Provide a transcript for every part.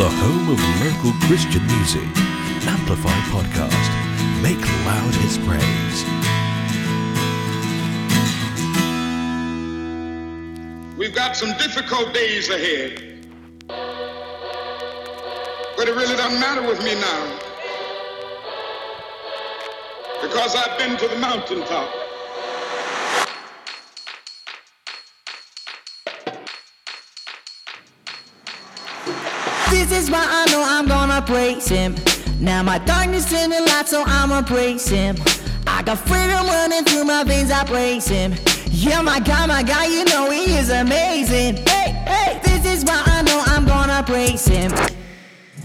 the home of local Christian music. Amplify Podcast. Make loud his praise. We've got some difficult days ahead. But it really doesn't matter with me now. Because I've been to the mountaintop. This is why I know I'm gonna praise him. Now my darkness in the light, so I'ma praise him. I got freedom running through my veins, I praise him. Yeah, my God, my God, you know he is amazing. Hey, hey, this is why I know I'm gonna praise him.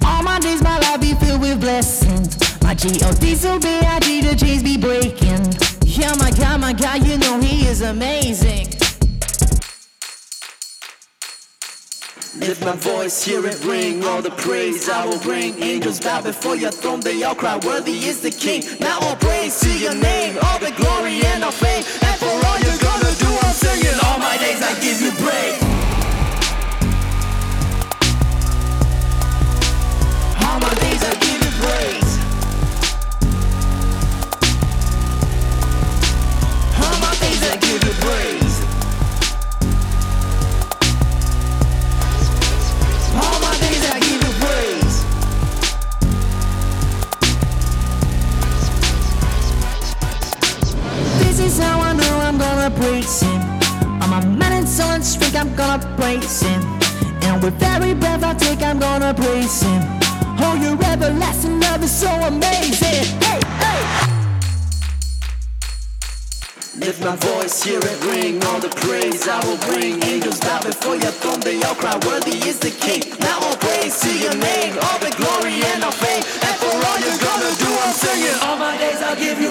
All my days, my life be filled with blessings. My G-O-D so big, the chains be breaking. Yeah, my God, my God, you know he is amazing. Lift my voice, hear it ring, all the praise I will bring. Angels bow before your throne, they all cry, Worthy is the King. Now all praise to your name, all the glory and all fame. And for all you're gonna do, I'm singing. All my days I give you praise. With every breath I take, I'm gonna praise him. Oh, your everlasting love is so amazing. Hey, hey. Lift my voice, hear it ring, all the praise I will bring. Angels bow before your throne, they all cry, Worthy is the King. Now all praise to your name, all the glory and all fame. And for all you're gonna do, I'm singing. All my days I'll give you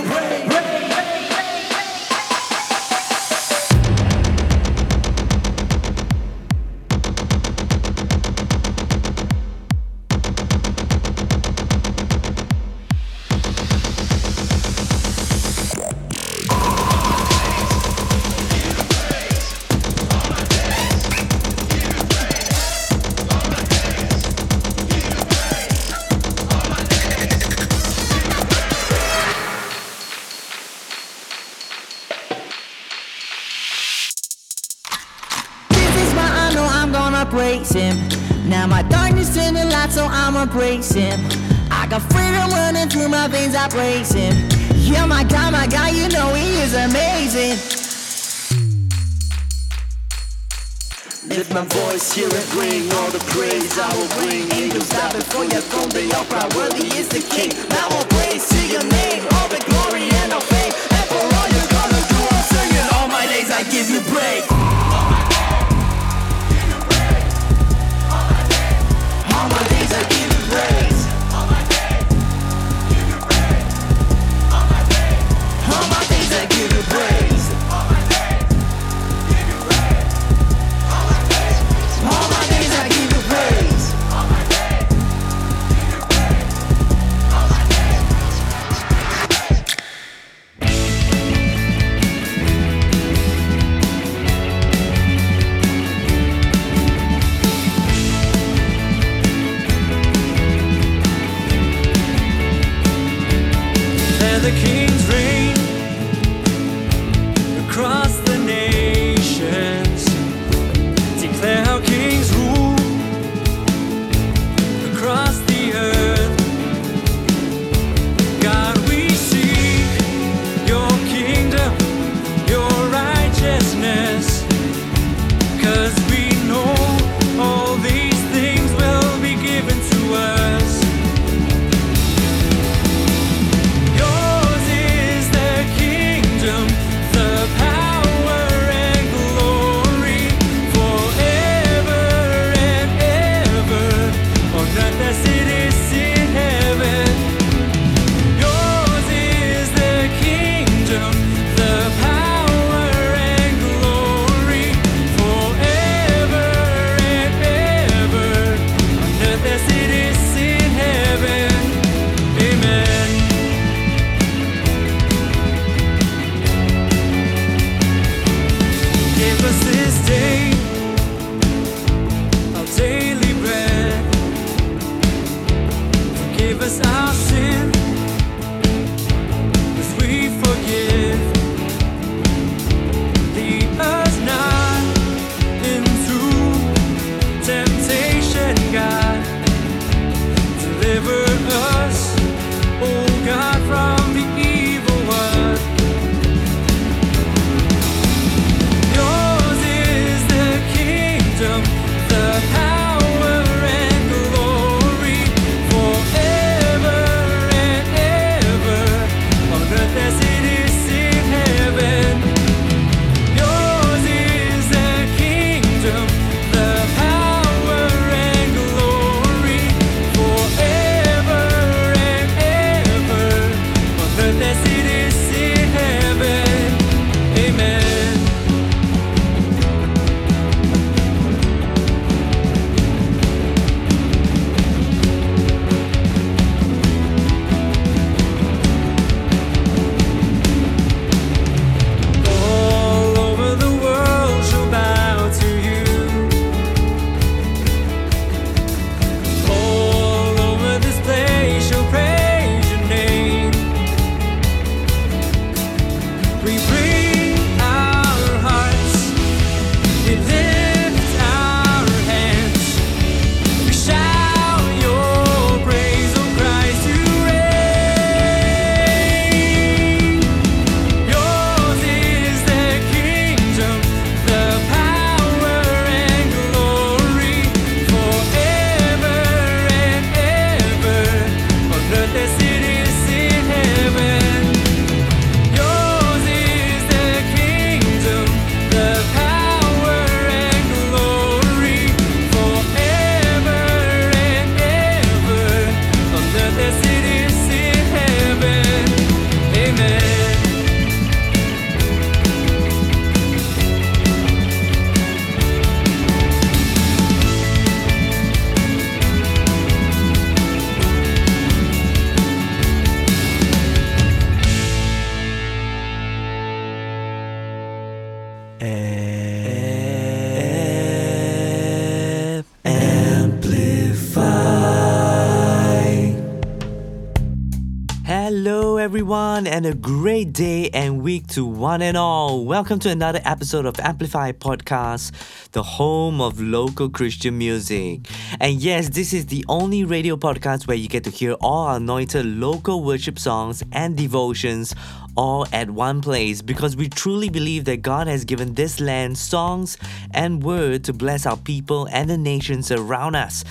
day and week to one and all. Welcome to another episode of Amplify Podcast, the home of local Christian music. And yes, this is the only radio podcast where you get to hear all our anointed local worship songs and devotions all at one place because we truly believe that God has given this land songs and word to bless our people and the nations around us.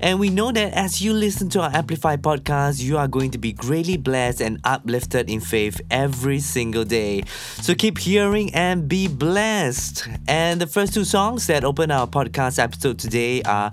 And we know that as you listen to our Amplify podcast, you are going to be greatly blessed and uplifted in faith every single day. So keep hearing and be blessed. And the first two songs that open our podcast episode today are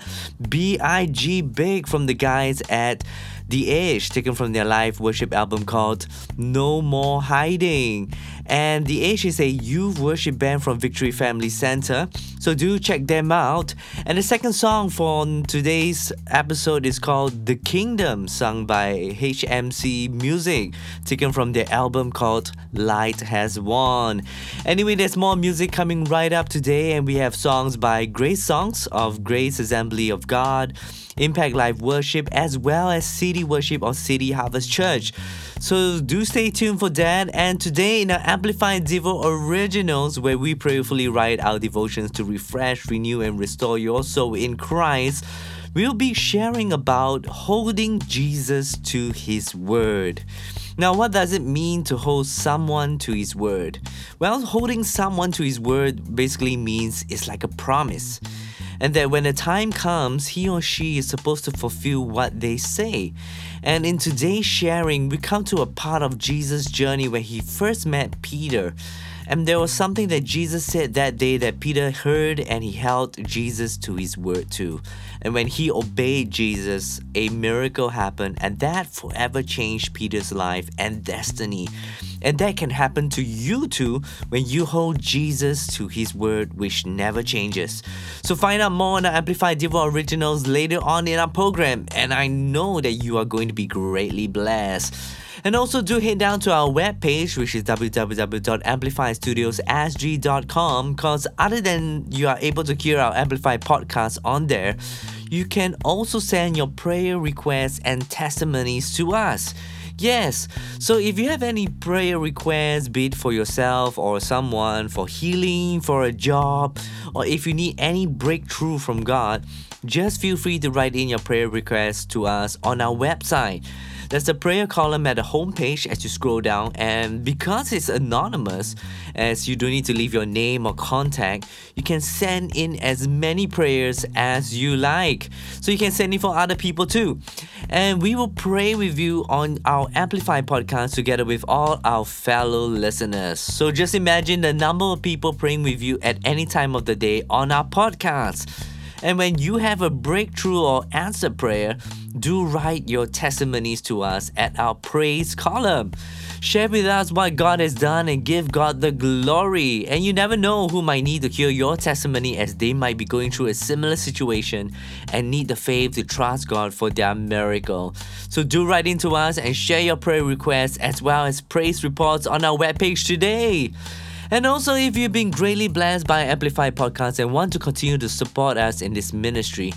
B.I.G. Big from the guys at the Age, taken from their live worship album called No More Hiding. And The Age is a youth worship band from Victory Family Center, so do check them out. And the second song for today's episode is called The Kingdom, sung by HMC Music, taken from their album called Light Has Won. Anyway, there's more music coming right up today, and we have songs by Grace Songs of Grace Assembly of God. Impact Live Worship, as well as City Worship of City Harvest Church. So do stay tuned for that. And today in our Amplified Devo Originals, where we prayerfully write our devotions to refresh, renew, and restore your soul in Christ, we'll be sharing about holding Jesus to His Word. Now, what does it mean to hold someone to his word? Well, holding someone to his word basically means it's like a promise. And that when the time comes, he or she is supposed to fulfill what they say. And in today's sharing, we come to a part of Jesus' journey where he first met Peter. And there was something that Jesus said that day that Peter heard and he held Jesus to his word too. And when he obeyed Jesus, a miracle happened and that forever changed Peter's life and destiny. And that can happen to you too when you hold Jesus to his word, which never changes. So find out more on our Amplify Devo originals later on in our program, and I know that you are going to be greatly blessed. And also do head down to our webpage, which is www.amplifystudiossg.com, because other than you are able to hear our Amplify podcast on there, you can also send your prayer requests and testimonies to us. Yes, so if you have any prayer requests, be it for yourself or someone, for healing, for a job, or if you need any breakthrough from God, just feel free to write in your prayer requests to us on our website. There's a prayer column at the homepage as you scroll down, and because it's anonymous, as you don't need to leave your name or contact, you can send in as many prayers as you like. So you can send in for other people too. And we will pray with you on our Amplify podcast together with all our fellow listeners. So just imagine the number of people praying with you at any time of the day on our podcast. And when you have a breakthrough or answer prayer, do write your testimonies to us at our praise column. Share with us what God has done and give God the glory. And you never know who might need to hear your testimony as they might be going through a similar situation and need the faith to trust God for their miracle. So do write into us and share your prayer requests as well as praise reports on our webpage today. And also, if you've been greatly blessed by Amplify Podcast and want to continue to support us in this ministry,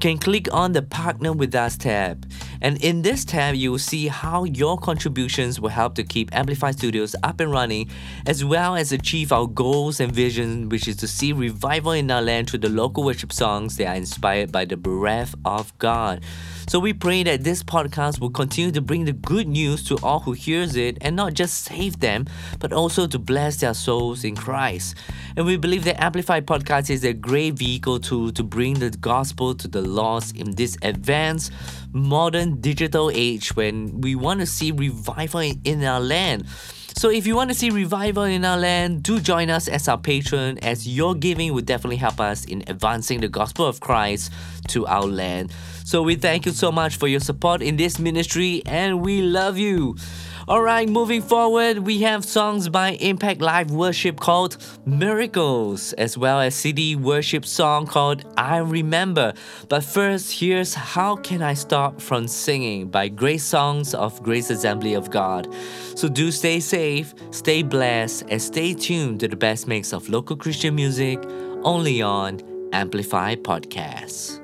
can click on the Partner with Us tab. And in this tab, you will see how your contributions will help to keep Amplify Studios up and running, as well as achieve our goals and vision, which is to see revival in our land through the local worship songs that are inspired by the breath of God. So we pray that this podcast will continue to bring the good news to all who hears it and not just save them, but also to bless their souls in Christ. And we believe that Amplify Podcast is a great vehicle tool to bring the gospel to the lost in this advanced, modern digital age when we want to see revival in our land. So if you want to see revival in our land, do join us as our patron, as your giving will definitely help us in advancing the gospel of Christ to our land. So we thank you so much for your support in this ministry and we love you. Alright, moving forward, we have songs by Impact Live Worship called Miracles, as well as City Worship song called I Remember. But first, here's How Can I Stop From Singing by Grace Songs of Grace Assembly of God. So do stay safe, stay blessed, and stay tuned to the best mix of local Christian music only on Amplify Podcasts.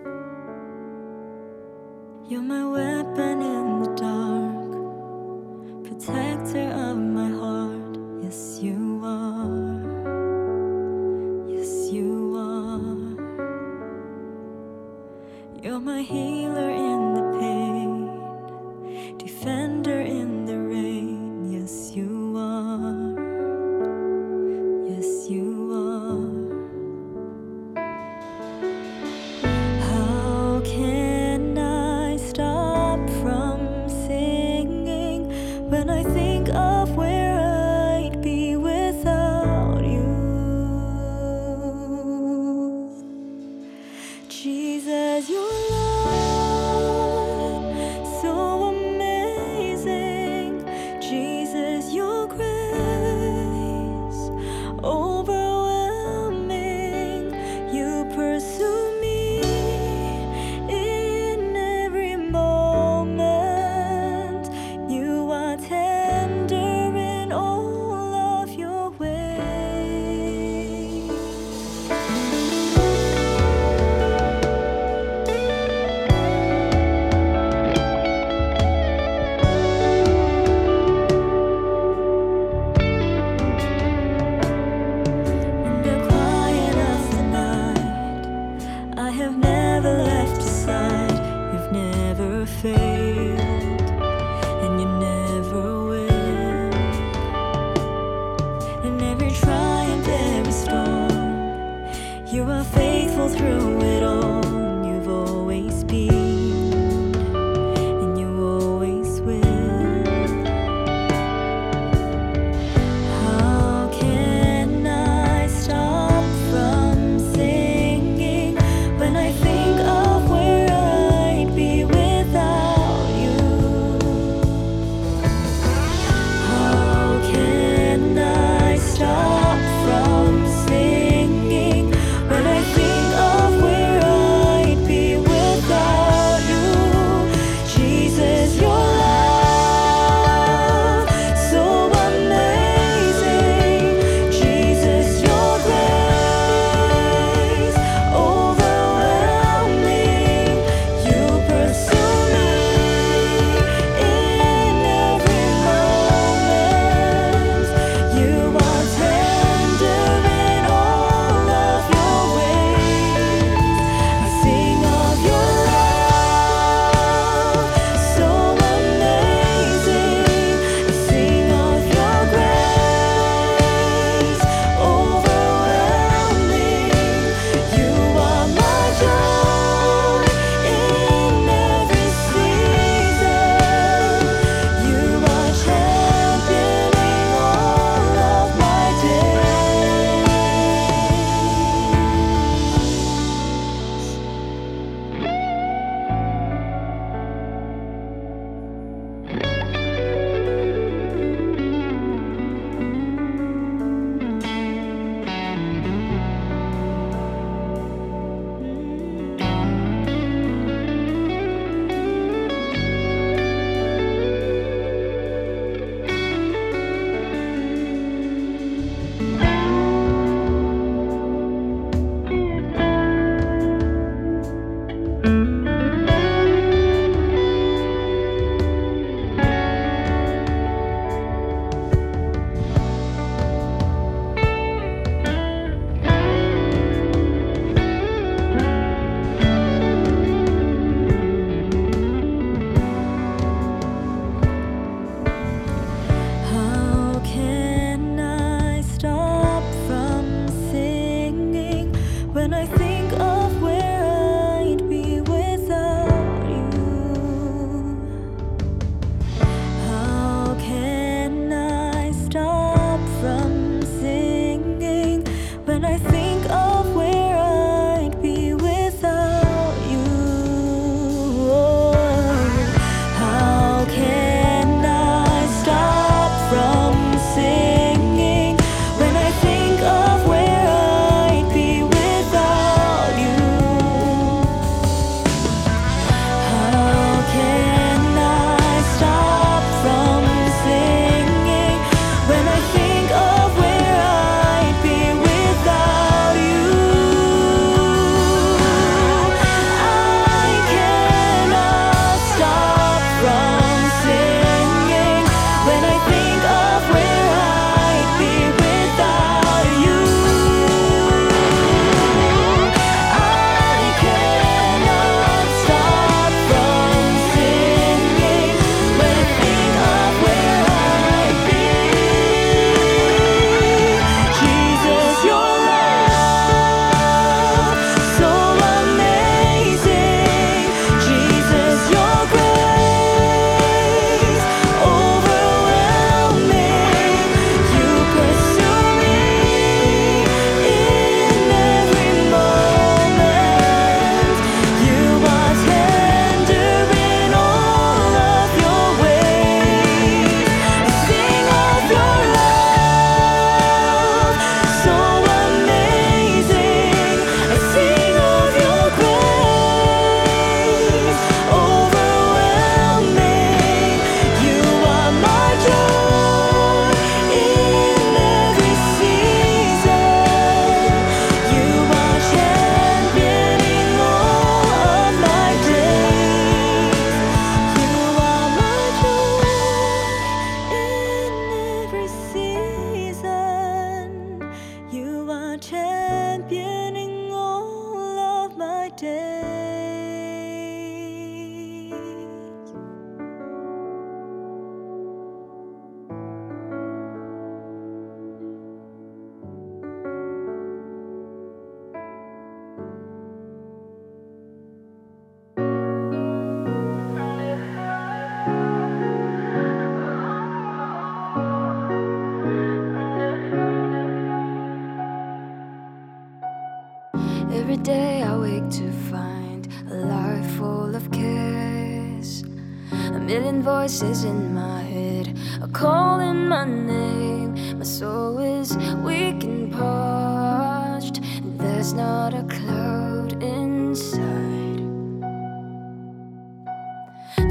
Voices in my head are calling my name. My soul is weak and parched. There's not a cloud inside.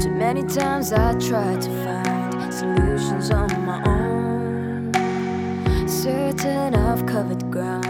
Too many times I tried to find solutions on my own. Certain I've covered ground.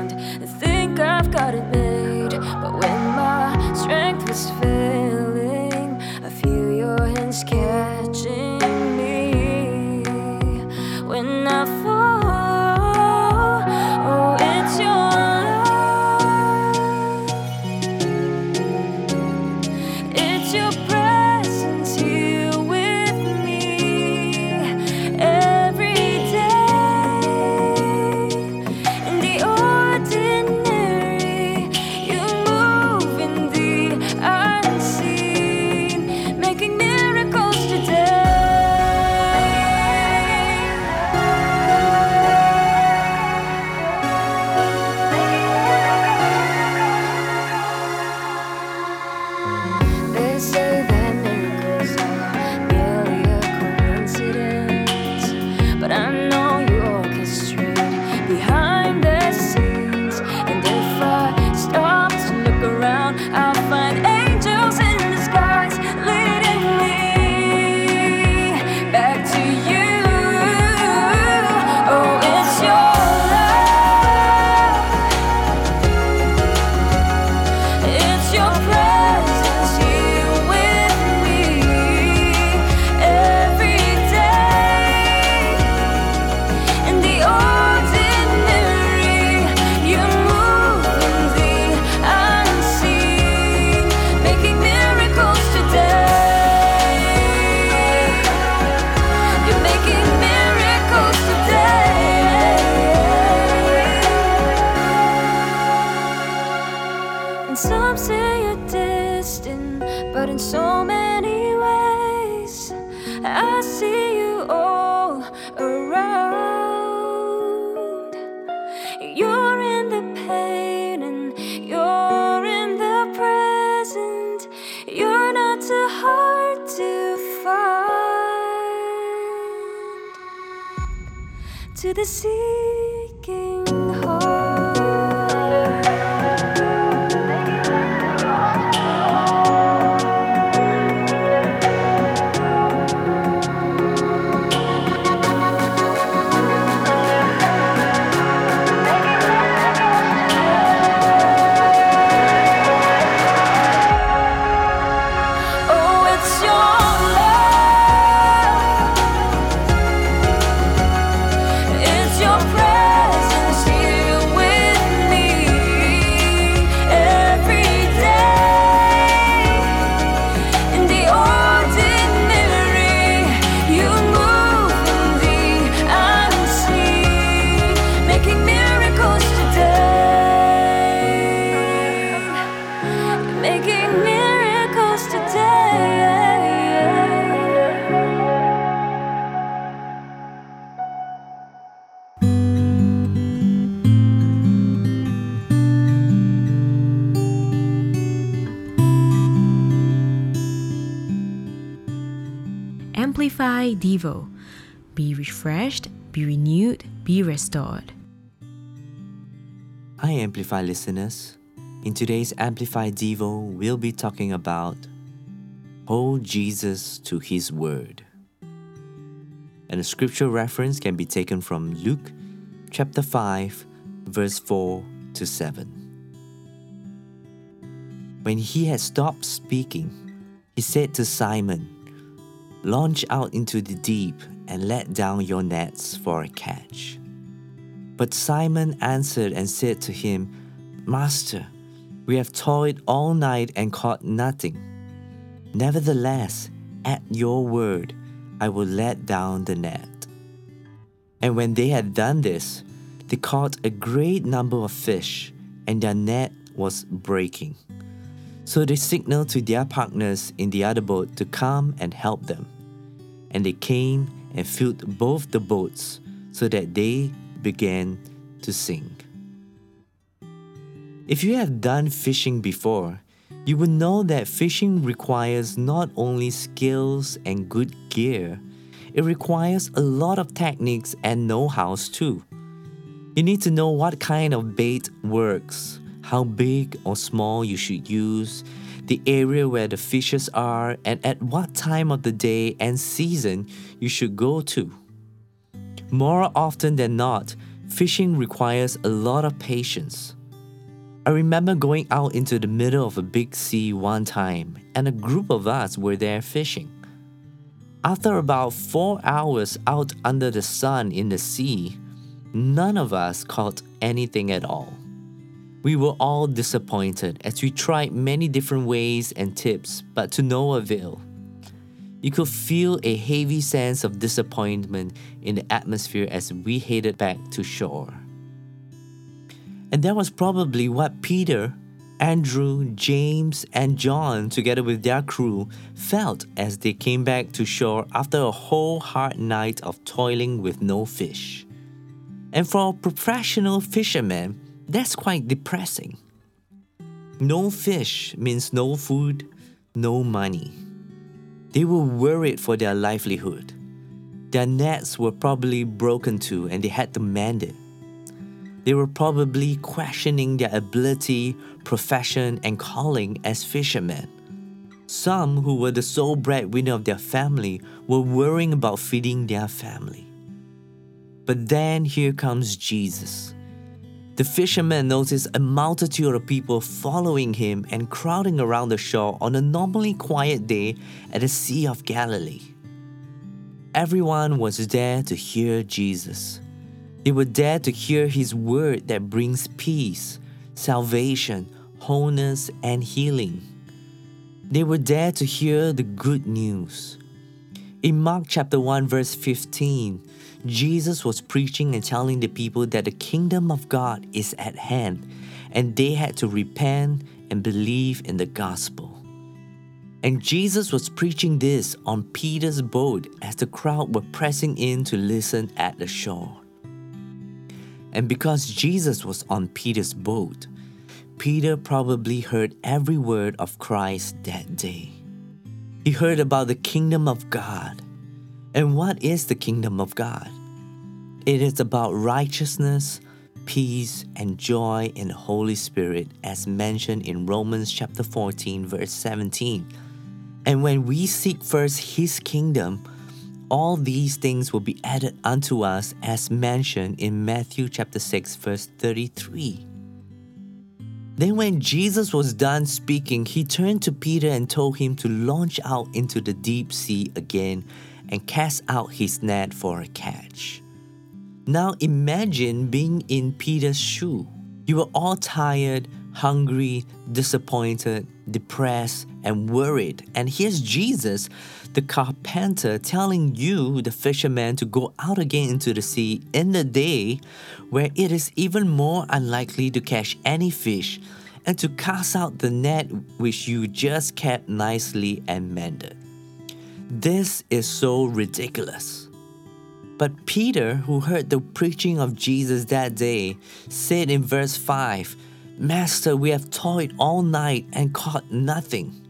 The seeking Devo. Be refreshed, be renewed, be restored. Hi, Amplify listeners. In today's Amplify Devo, we'll be talking about Hold Jesus to His Word. And a scripture reference can be taken from Luke chapter 5, verse 4 to 7. When he had stopped speaking, he said to Simon, Launch out into the deep and let down your nets for a catch. But Simon answered and said to him, Master, we have toiled all night and caught nothing. Nevertheless, at your word, I will let down the net. And when they had done this, they caught a great number of fish, and their net was breaking. So they signaled to their partners in the other boat to come and help them. And they came and filled both the boats so that they began to sink. If you have done fishing before, you will know that fishing requires not only skills and good gear, it requires a lot of techniques and know hows too. You need to know what kind of bait works, how big or small you should use, the area where the fishes are, and at what time of the day and season you should go to. More often than not, fishing requires a lot of patience. I remember going out into the middle of a big sea one time, and a group of us were there fishing. After about four hours out under the sun in the sea, none of us caught anything at all. We were all disappointed as we tried many different ways and tips, but to no avail. You could feel a heavy sense of disappointment in the atmosphere as we headed back to shore. And that was probably what Peter, Andrew, James, and John, together with their crew, felt as they came back to shore after a whole hard night of toiling with no fish. And for a professional fisherman, that's quite depressing. No fish means no food, no money. They were worried for their livelihood. Their nets were probably broken too, and they had to mend it. They were probably questioning their ability, profession, and calling as fishermen. Some who were the sole breadwinner of their family were worrying about feeding their family. But then here comes Jesus. The fisherman noticed a multitude of people following him and crowding around the shore on a normally quiet day at the Sea of Galilee. Everyone was there to hear Jesus. They were there to hear his word that brings peace, salvation, wholeness, and healing. They were there to hear the good news. In Mark chapter 1 verse 15, Jesus was preaching and telling the people that the kingdom of God is at hand and they had to repent and believe in the gospel. And Jesus was preaching this on Peter's boat as the crowd were pressing in to listen at the shore. And because Jesus was on Peter's boat, Peter probably heard every word of Christ that day. He heard about the kingdom of God. And what is the kingdom of God? It is about righteousness, peace, and joy in the Holy Spirit, as mentioned in Romans chapter 14, verse 17. And when we seek first His kingdom, all these things will be added unto us, as mentioned in Matthew chapter 6, verse 33. Then, when Jesus was done speaking, he turned to Peter and told him to launch out into the deep sea again and cast out his net for a catch. Now, imagine being in Peter's shoe. You were all tired, hungry, disappointed, depressed, and worried. And here's Jesus, the carpenter, telling you, the fisherman, to go out again into the sea in the day where it is even more unlikely to catch any fish and to cast out the net which you just kept nicely and mended. This is so ridiculous. But Peter, who heard the preaching of Jesus that day, said in verse 5 Master, we have toiled all night and caught nothing.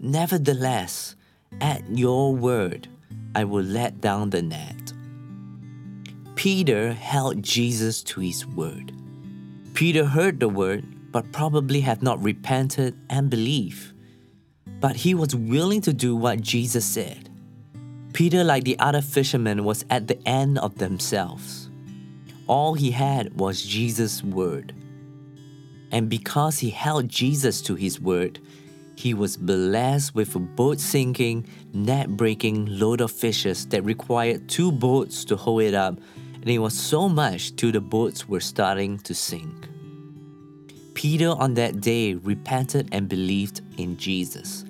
Nevertheless, at your word, I will let down the net. Peter held Jesus to his word. Peter heard the word, but probably had not repented and believed. But he was willing to do what Jesus said. Peter, like the other fishermen, was at the end of themselves. All he had was Jesus' word. And because he held Jesus to his word, he was blessed with a boat sinking, net breaking load of fishes that required two boats to hold it up, and it was so much till the boats were starting to sink. Peter on that day repented and believed in Jesus.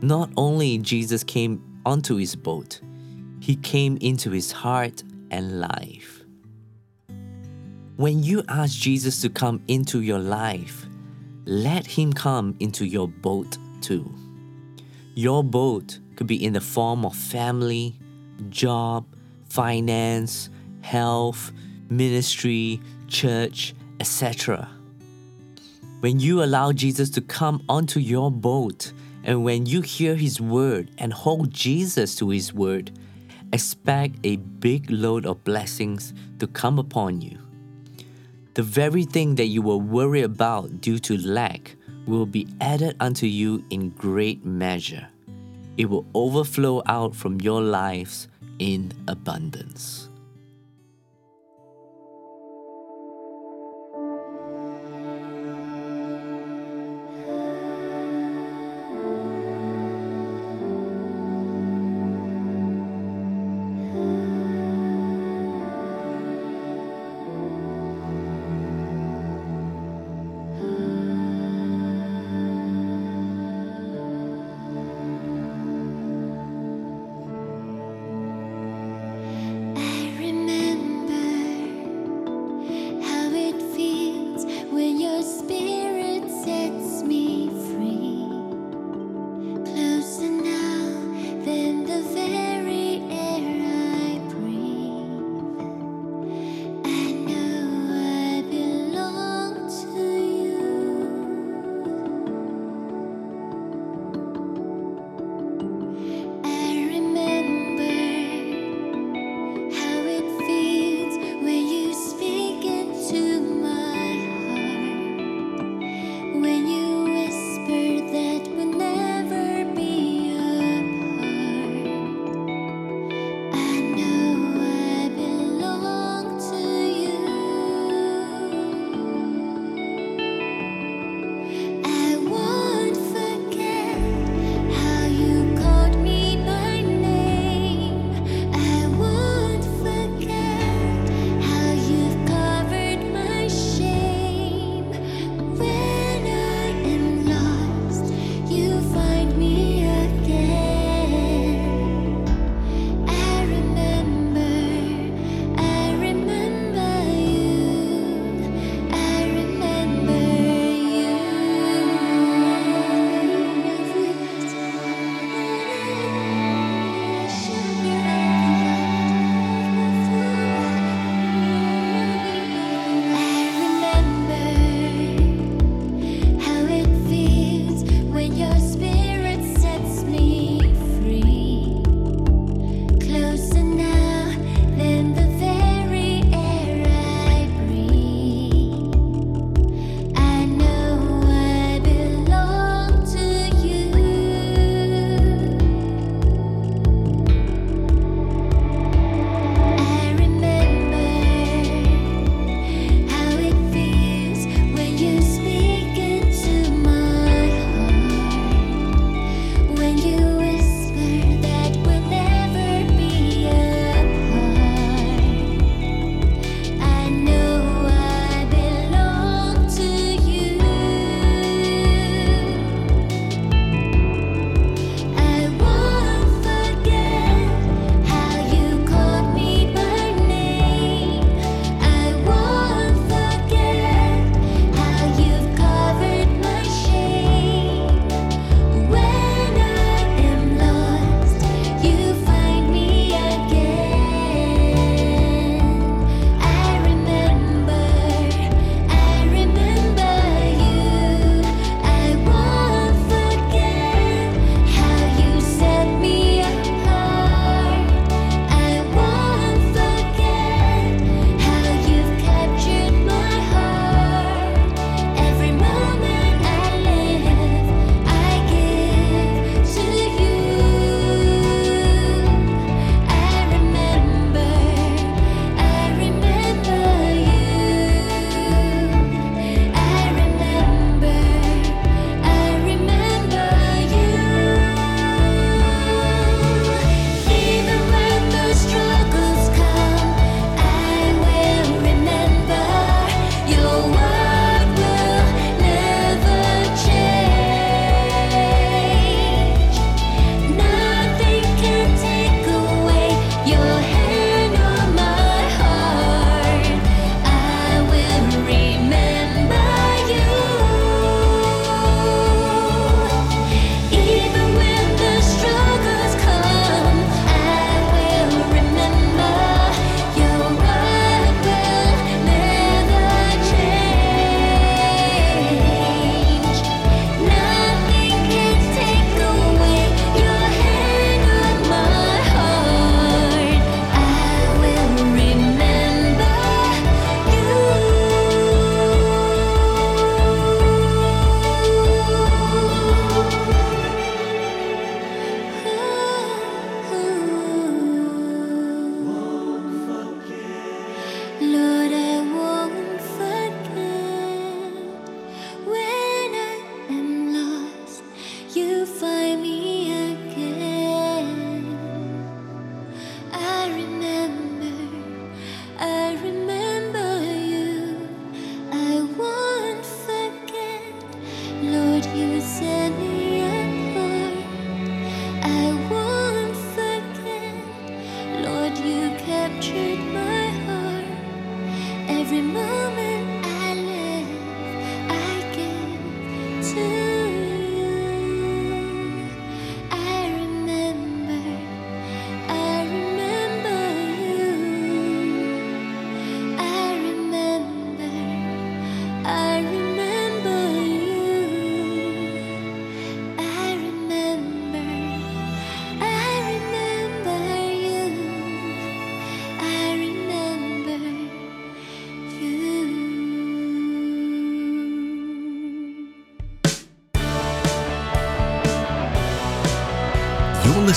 Not only Jesus came onto his boat, he came into his heart and life. When you ask Jesus to come into your life, let him come into your boat too. Your boat could be in the form of family, job, finance, health, ministry, church, etc. When you allow Jesus to come onto your boat, and when you hear his word and hold Jesus to his word, expect a big load of blessings to come upon you. The very thing that you were worried about due to lack will be added unto you in great measure. It will overflow out from your lives in abundance. 爱我。